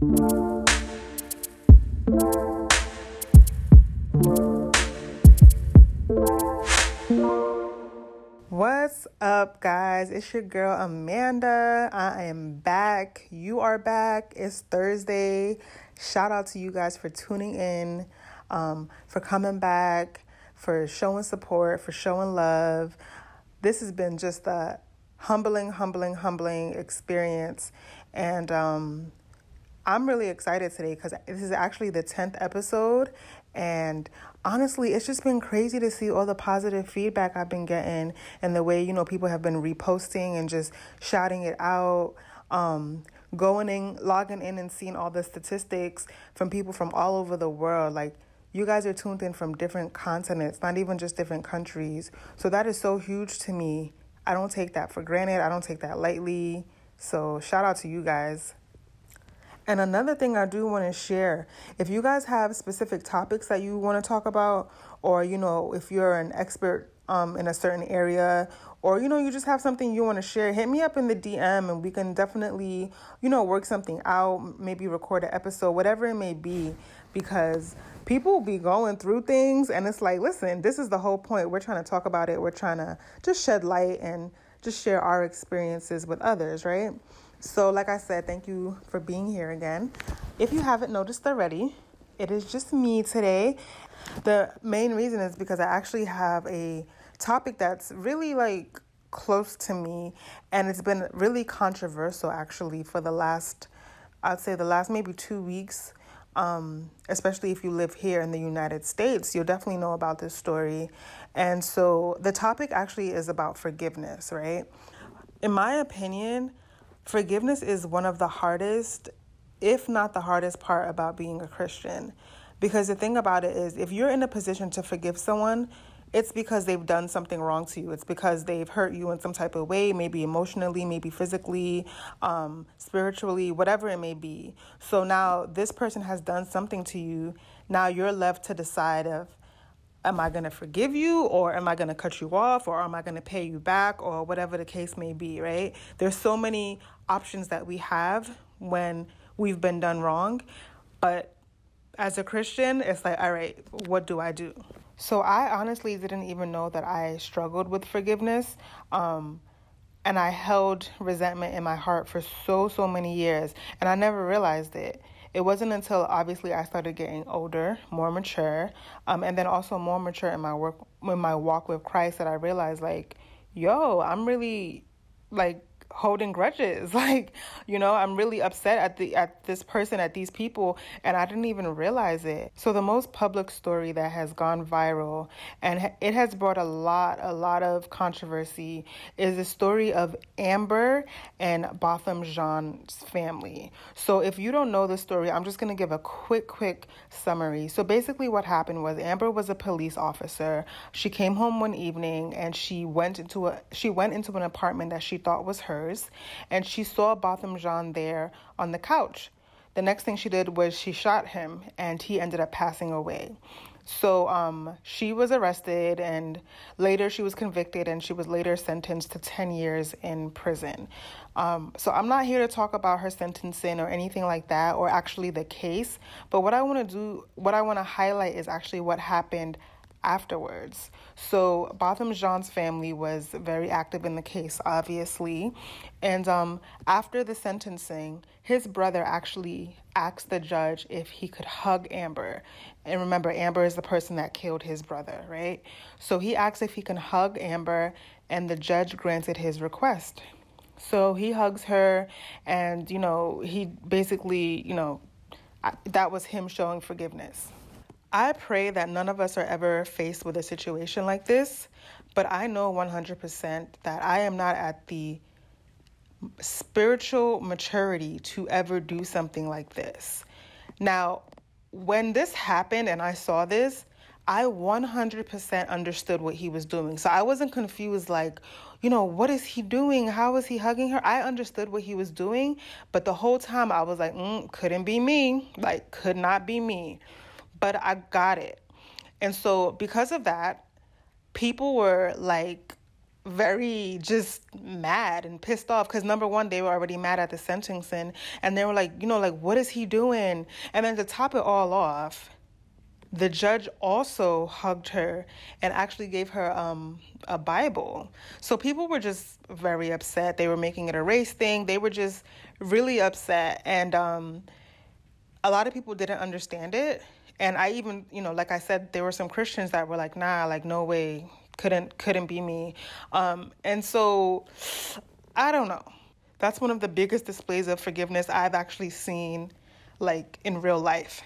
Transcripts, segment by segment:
What's up, guys? It's your girl Amanda. I am back. You are back. It's Thursday. Shout out to you guys for tuning in, um, for coming back, for showing support, for showing love. This has been just a humbling, humbling, humbling experience. And um, I'm really excited today because this is actually the 10th episode. And honestly, it's just been crazy to see all the positive feedback I've been getting and the way, you know, people have been reposting and just shouting it out. Um, going in, logging in and seeing all the statistics from people from all over the world. Like, you guys are tuned in from different continents, not even just different countries. So that is so huge to me. I don't take that for granted. I don't take that lightly. So shout out to you guys. And another thing I do want to share, if you guys have specific topics that you want to talk about, or you know, if you're an expert um, in a certain area, or you know, you just have something you want to share, hit me up in the DM and we can definitely, you know, work something out, maybe record an episode, whatever it may be, because people be going through things and it's like, listen, this is the whole point. We're trying to talk about it. We're trying to just shed light and just share our experiences with others, right? So, like I said, thank you for being here again. If you haven't noticed already, it is just me today. The main reason is because I actually have a topic that's really like close to me and it's been really controversial actually for the last, I'd say the last maybe two weeks. Um, especially if you live here in the United States, you'll definitely know about this story. And so the topic actually is about forgiveness, right? In my opinion, Forgiveness is one of the hardest, if not the hardest part about being a Christian. Because the thing about it is, if you're in a position to forgive someone, it's because they've done something wrong to you. It's because they've hurt you in some type of way, maybe emotionally, maybe physically, um, spiritually, whatever it may be. So now this person has done something to you. Now you're left to decide if am I going to forgive you or am I going to cut you off or am I going to pay you back or whatever the case may be, right? There's so many options that we have when we've been done wrong. But as a Christian, it's like, all right, what do I do? So I honestly didn't even know that I struggled with forgiveness. Um, and I held resentment in my heart for so, so many years. And I never realized it. It wasn't until obviously I started getting older, more mature, um, and then also more mature in my work, in my walk with Christ, that I realized like, yo, I'm really like holding grudges. Like you know i'm really upset at the at this person at these people and i didn't even realize it. So the most public story that has gone viral and it has brought a lot a lot of controversy is the story of amber and botham jean's family. So if you don't know the story i'm just going to give a quick quick summary. So basically what happened was amber was a police officer. She came home one evening and she went into a she went into an apartment that she thought was hers hers, and she saw Botham Jean there on the couch. The next thing she did was she shot him, and he ended up passing away. So um, she was arrested, and later she was convicted, and she was later sentenced to 10 years in prison. Um, so I'm not here to talk about her sentencing or anything like that, or actually the case. But what I want to do, what I want to highlight is actually what happened afterwards. So Botham Jean's family was very active in the case, obviously. And um, after the sentencing, his brother actually asked the judge if he could hug Amber. And remember, Amber is the person that killed his brother, right? So he asked if he can hug Amber, and the judge granted his request. So he hugs her, and, you know, he basically, you know, that was him showing forgiveness. I pray that none of us are ever faced with a situation like this, but I know 100% that I am not at the spiritual maturity to ever do something like this. Now, when this happened and I saw this, I 100% understood what he was doing. So I wasn't confused, like, you know, what is he doing? How is he hugging her? I understood what he was doing, but the whole time I was like, mm, couldn't be me. Like, could not be me but I got it. And so, because of that, people were like very just mad and pissed off because number one they were already mad at the sentencing and they were like you know like what is he doing? And then to top it all off the judge also hugged her and actually gave her um, a bible. So people were just very upset. They were making it a race thing. They were just really upset. And um, a lot of people didn't understand it and i even you know like i said there were some christians that were like nah like no way. Couldn't couldn't be me. Um, and so i don't know. That's one of the biggest displays of forgiveness i've actually seen like in real life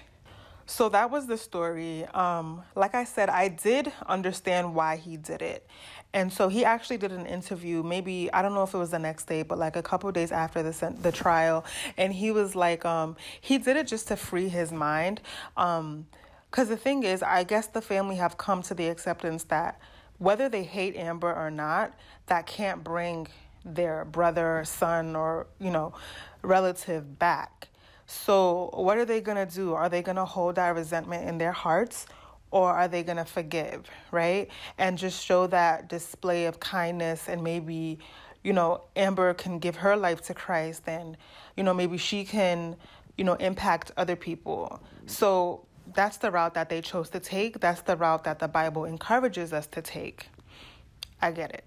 so that was the story. Um, like i said i did understand why he did it. And so he actually did an interview maybe i don't know if it was the next day but like a couple days after the the trial. And he was like um, he did it just to free his mind. Um, because the thing is i guess the family have come to the acceptance that whether they hate Amber or not, that can't bring their brother, son, or, you know, relative back. So, what are they going to do? Are they going to hold that resentment in their hearts? Or are they going to forgive, right? And just show that display of kindness and maybe, you know, Amber can give her life to Christ and, you know, maybe she can, you know, impact other people. So that's the route that they chose to take. That's the route that the Bible encourages us to take. I get it.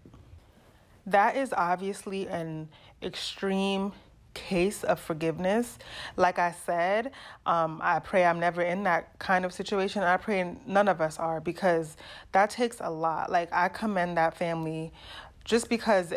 That is obviously an extreme case of forgiveness. Like I said, um, I pray I'm never in that kind of situation. I pray none of us are because that takes a lot. Like, I commend that family just because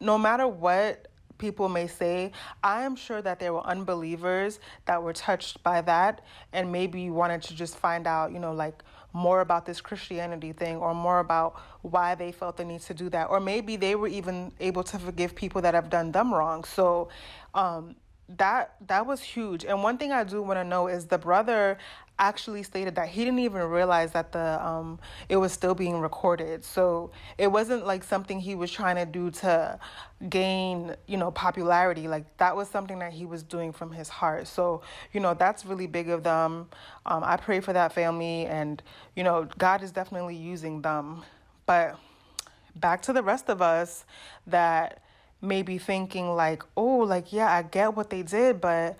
no matter what people may say, I am sure that there were unbelievers that were touched by that and maybe wanted to just find out, you know, like more about this Christianity thing or more about why they felt the need to do that. Or maybe they were even able to forgive people that have done them wrong. So, um, that that was huge and one thing i do want to know is the brother actually stated that he didn't even realize that the um it was still being recorded. So it wasn't like something he was trying to do to gain, you know, popularity. Like that was something that he was doing from his heart. So, you know, that's really big of them. Um I pray for that family and, you know, God is definitely using them. But back to the rest of us that may be thinking like, "Oh, like yeah, I get what they did, but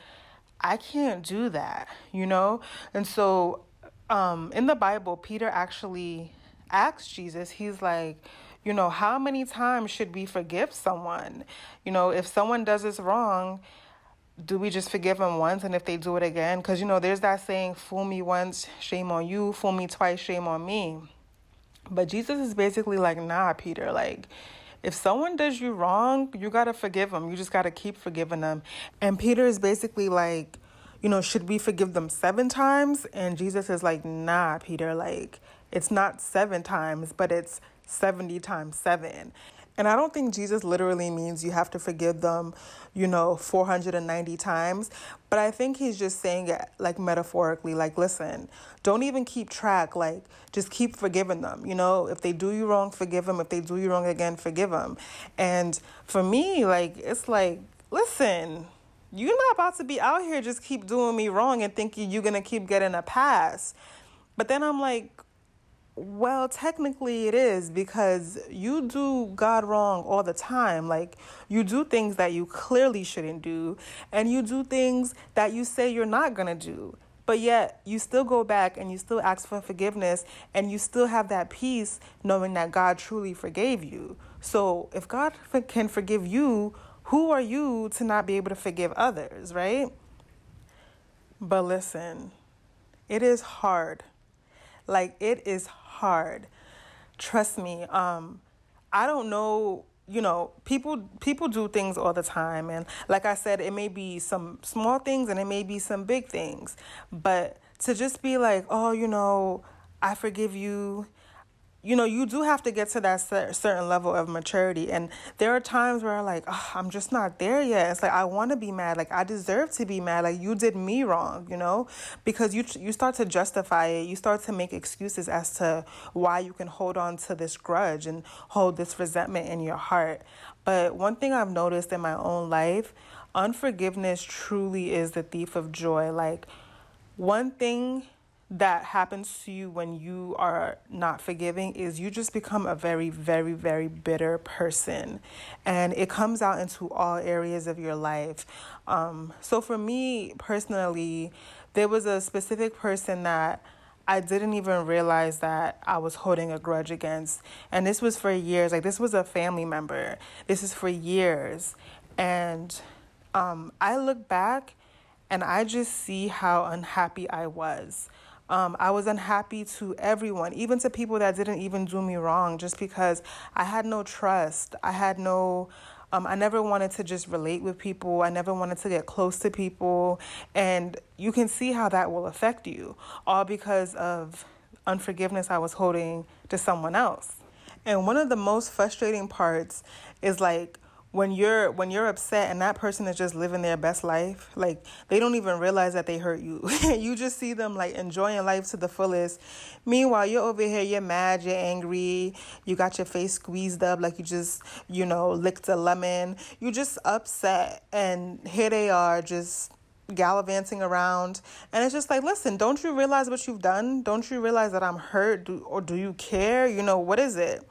I can't do that, you know? And so um, in the Bible, Peter actually asks Jesus, he's like, you know, how many times should we forgive someone? You know, if someone does us wrong, do we just forgive them once and if they do it again? Because, you know, there's that saying, fool me once, shame on you, fool me twice, shame on me. But Jesus is basically like, nah, Peter, like, if someone does you wrong, you got to forgive them. You just got to keep forgiving them. And Peter is basically like, you know, should we forgive them seven times? And Jesus is like, nah, Peter, like, it's not seven times, but it's 70 times seven. And I don't think Jesus literally means you have to forgive them, you know, 490 times. But I think he's just saying it like metaphorically, like, listen, don't even keep track. Like, just keep forgiving them. You know, if they do you wrong, forgive them. If they do you wrong again, forgive them. And for me, like, it's like, listen, you're not about to be out here just keep doing me wrong and thinking you're going to keep getting a pass. But then I'm like, well, technically it is because you do God wrong all the time. Like, you do things that you clearly shouldn't do, and you do things that you say you're not going to do. But yet, you still go back and you still ask for forgiveness, and you still have that peace knowing that God truly forgave you. So, if God can forgive you, who are you to not be able to forgive others, right? But listen, it is hard. Like, it is hard. Trust me. Um, I don't know you know people people do things all the time and like i said it may be some small things and it may be some big things but to just be like oh you know i forgive you you know, you do have to get to that certain level of maturity. And there are times where, like, oh, I'm just not there yet. It's like I want to be mad. Like I deserve to be mad. Like you did me wrong. You know, because you you start to justify it. You start to make excuses as to why you can hold on to this grudge and hold this resentment in your heart. But one thing I've noticed in my own life, unforgiveness truly is the thief of joy. Like one thing that happens to you when you are not forgiving is you just become a very, very, very bitter person. And it comes out into all areas of your life. Um, so for me personally, there was a specific person that I didn't even realize that I was holding a grudge against. And this was for years. Like, this was a family member. This is for years. And um, I look back and I just see how unhappy I was. Um, I was unhappy to everyone, even to people that didn't even do me wrong, just because I had no trust. I had no, um, I never wanted to just relate with people. I never wanted to get close to people. And you can see how that will affect you, all because of unforgiveness I was holding to someone else. And one of the most frustrating parts is like when you're when you're upset and that person is just living their best life like they don't even realize that they hurt you. You just see them like enjoying life to the fullest. Meanwhile you're over here you're mad you're angry you got your face squeezed up like you just you know licked a lemon. You just upset and here they are just gallivanting around. And it's just like listen don't you realize what you've done? Don't you realize that i'm hurt? Do, or do you care? You know what is it?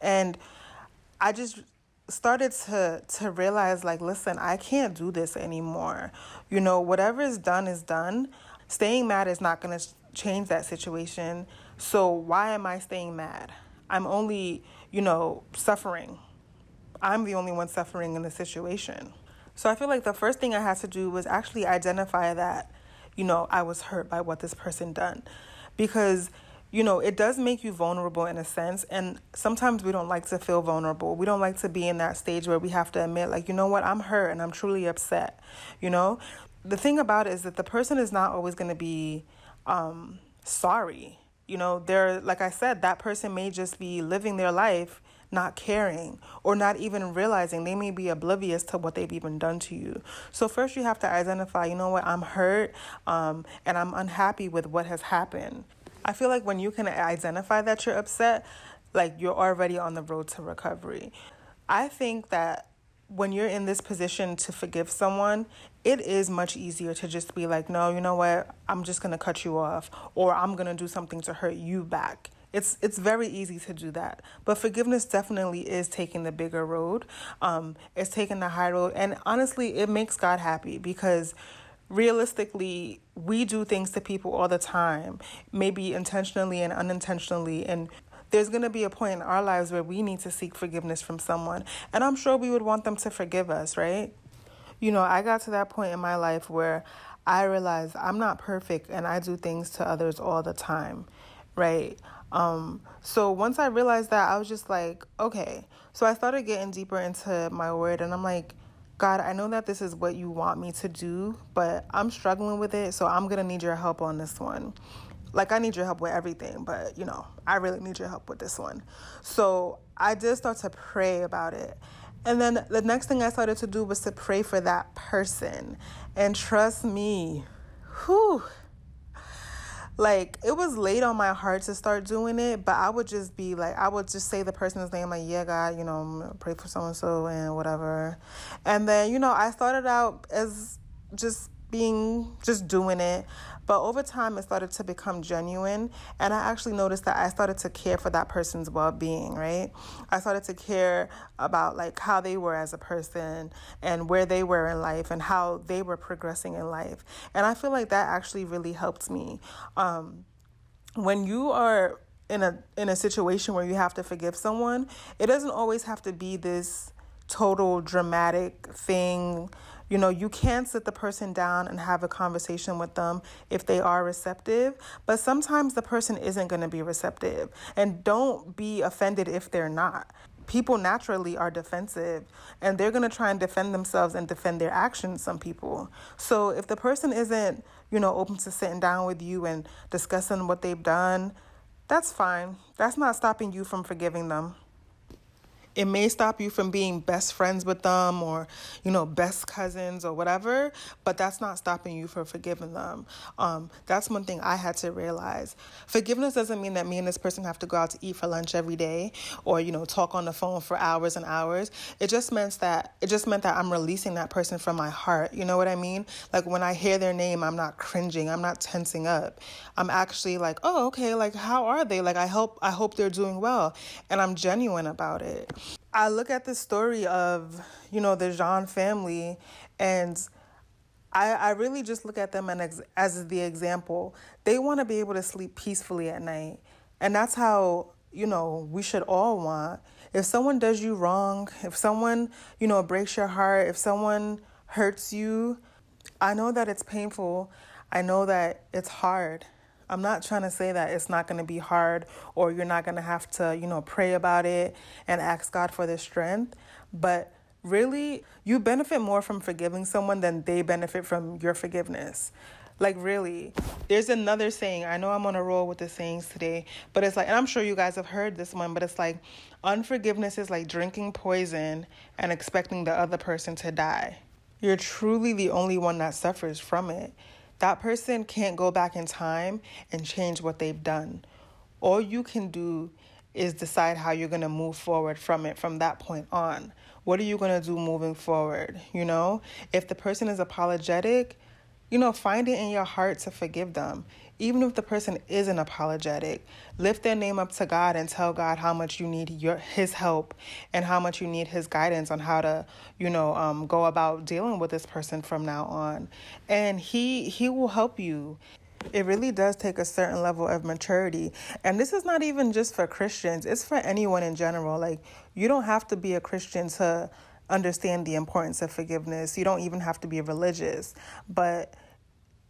And i just started to to realize like listen i can't do this anymore. You know whatever is done is done. Staying mad is not going to change that situation. So why am i staying mad? I'm only you know suffering. I'm the only one suffering in the situation. So i feel like the first thing i had to do was actually identify that you know i was hurt by what this person done. Because you know, it does make you vulnerable in a sense. And sometimes we don't like to feel vulnerable. We don't like to be in that stage where we have to admit, like, you know what, I'm hurt and I'm truly upset. You know, the thing about it is that the person is not always going to be um, sorry. You know, they're, like I said, that person may just be living their life not caring or not even realizing they may be oblivious to what they've even done to you. So first you have to identify, you know what, I'm hurt um, and I'm unhappy with what has happened. I feel like when you can identify that you're upset, like you're already on the road to recovery. I think that when you're in this position to forgive someone, it is much easier to just be like, no, you know what? I'm just going to cut you off or I'm going to do something to hurt you back. It's it's very easy to do that, but forgiveness definitely is taking the bigger road. Um, it's taking the high road, and honestly, it makes God happy because realistically, we do things to people all the time, maybe intentionally and unintentionally. And there's going to be a point in our lives where we need to seek forgiveness from someone. And I'm sure we would want them to forgive us, right? You know, I got to that point in my life where I realized I'm not perfect and I do things to others all the time, right? Um, so once I realized that, I was just like, okay. So I started getting deeper into my word and I'm like, God, I know that this is what you want me to do, but I'm struggling with it, so I'm gonna need your help on this one. Like, I need your help with everything, but you know, I really need your help with this one. So I did start to pray about it. And then the next thing I started to do was to pray for that person. And trust me, whew, like it was late on my heart to start doing it, but I would just be like, I would just say the person's name, like, yeah, God, you know, pray for so and so and whatever. And then, you know, I started out as just being just doing it but over time it started to become genuine and i actually noticed that i started to care for that person's well-being right? I started to care about like how they were as a person and where they were in life and how they were progressing in life. And i feel like that actually really helped me. Um, when you are in a in a situation where you have to forgive someone it doesn't always have to be this total dramatic thing you know, you can sit the person down and have a conversation with them if they are receptive, but sometimes the person isn't going to be receptive. And don't be offended if they're not. People naturally are defensive and they're going to try and defend themselves and defend their actions, some people. So if the person isn't, you know, open to sitting down with you and discussing what they've done, that's fine. That's not stopping you from forgiving them it may stop you from being best friends with them or, you know, best cousins or whatever, but that's not stopping you from forgiving them. Um, that's one thing I had to realize. Forgiveness doesn't mean that me and this person have to go out to eat for lunch every day or, you know, talk on the phone for hours and hours. It just meant that it just meant that I'm releasing that person from my heart. You know what I mean? Like when I hear their name, I'm not cringing, I'm not tensing up. I'm actually like, oh, okay, like how are they? Like I hope I hope they're doing well. And I'm genuine about it. I look at the story of, you know, the Jean family and I, I really just look at them as, as the example. They want to be able to sleep peacefully at night. And that's how, you know, we should all want. If someone does you wrong, if someone, you know, breaks your heart, if someone hurts you, I know that it's painful. I know that it's hard. I'm not trying to say that it's not going to be hard or you're not going to have to, you know, pray about it and ask God for the strength. But really, you benefit more from forgiving someone than they benefit from your forgiveness. Like, really. There's another saying. I know I'm on a roll with the sayings today, but it's like, and I'm sure you guys have heard this one, but it's like, unforgiveness is like drinking poison and expecting the other person to die. You're truly the only one that suffers from it. That person can't go back in time and change what they've done. All you can do is decide how you're going to move forward from it from that point on. What are you going to do moving forward? You know, if the person is apologetic, you know, find it in your heart to forgive them even if the person isn't apologetic, lift their name up to God and tell God how much you need your His help and how much you need His guidance on how to, you know, um, go about dealing with this person from now on, and He He will help you. It really does take a certain level of maturity. And this is not even just for Christians, it's for anyone in general. Like, you don't have to be a Christian to understand the importance of forgiveness. You don't even have to be religious. But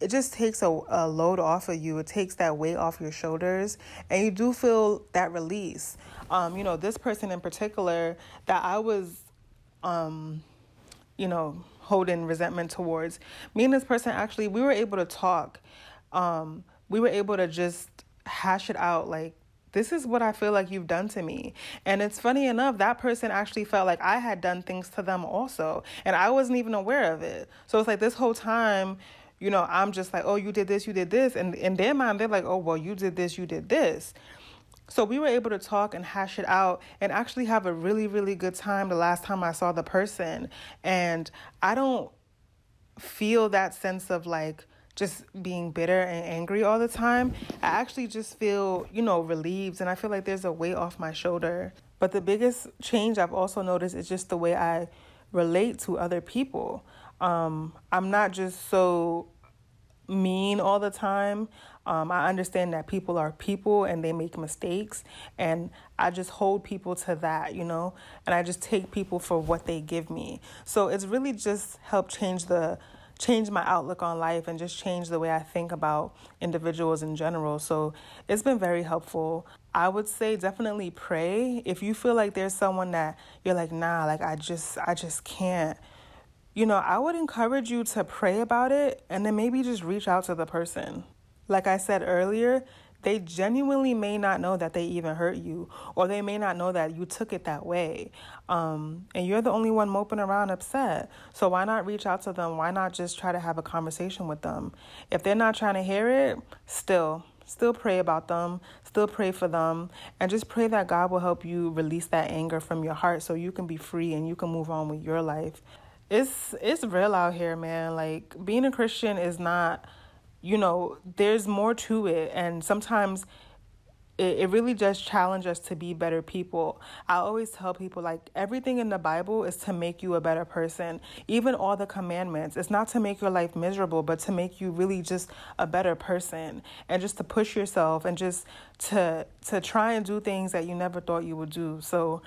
it just takes a, a load off of you. It takes that weight off your shoulders, and you do feel that release. Um, you know, this person in particular that I was, um, you know, holding resentment towards. Me and this person actually, we were able to talk. Um, we were able to just hash it out like this is what I feel like you've done to me. And it's funny enough, that person actually felt like I had done things to them also. And I wasn't even aware of it. So it's like this whole time, you know, I'm just like, oh, you did this, you did this. And in their mind, they're like, oh, well, you did this, you did this. So we were able to talk and hash it out and actually have a really, really good time the last time I saw the person. And I don't feel that sense of like, just being bitter and angry all the time. I actually just feel, you know, relieved and I feel like there's a weight off my shoulder. But the biggest change I've also noticed is just the way I relate to other people. Um, I'm not just so mean all the time. Um, I understand that people are people and they make mistakes, and I just hold people to that, you know, and I just take people for what they give me. So it's really just helped change the change my outlook on life and just change the way I think about individuals in general. So it's been very helpful. I would say definitely pray if you feel like there's someone that you're like, nah, like I just I just can't you know, I would encourage you to pray about it and then maybe just reach out to the person. Like I said earlier, they genuinely may not know that they even hurt you, or they may not know that you took it that way. Um, and you're the only one moping around upset. So why not reach out to them? Why not just try to have a conversation with them? If they're not trying to hear it, still, still pray about them, still pray for them, and just pray that God will help you release that anger from your heart so you can be free and you can move on with your life it's it's real out here, man. Like being a Christian is not, you know, there's more to it, and sometimes it, it really does challenge us to be better people. I always tell people like everything in the Bible is to make you a better person. Even all the commandments, it's not to make your life miserable, but to make you really just a better person and just to push yourself and just to to try and do things that you never thought you would do. So,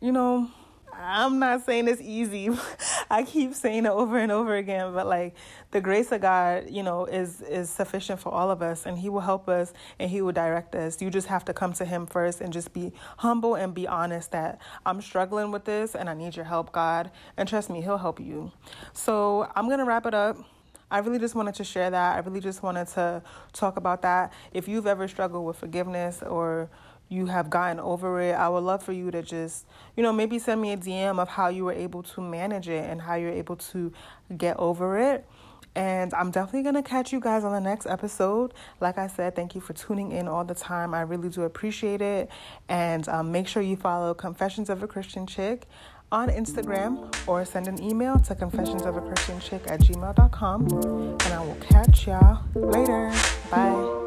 you know, I'm not saying it's easy. I keep saying it over and over again, but like the grace of God, you know, is is sufficient for all of us and he will help us and he will direct us. You just have to come to him first and just be humble and be honest that I'm struggling with this and I need your help, God. And trust me, he'll help you. So, I'm going to wrap it up. I really just wanted to share that. I really just wanted to talk about that. If you've ever struggled with forgiveness or you have gotten over it. I would love for you to just, you know, maybe send me a DM of how you were able to manage it and how you're able to get over it. And I'm definitely going to catch you guys on the next episode. Like I said, thank you for tuning in all the time. I really do appreciate it. And um, make sure you follow Confessions of a Christian Chick on Instagram or send an email to confessionsofaChristianChick at gmail.com. And I will catch y'all later. Bye.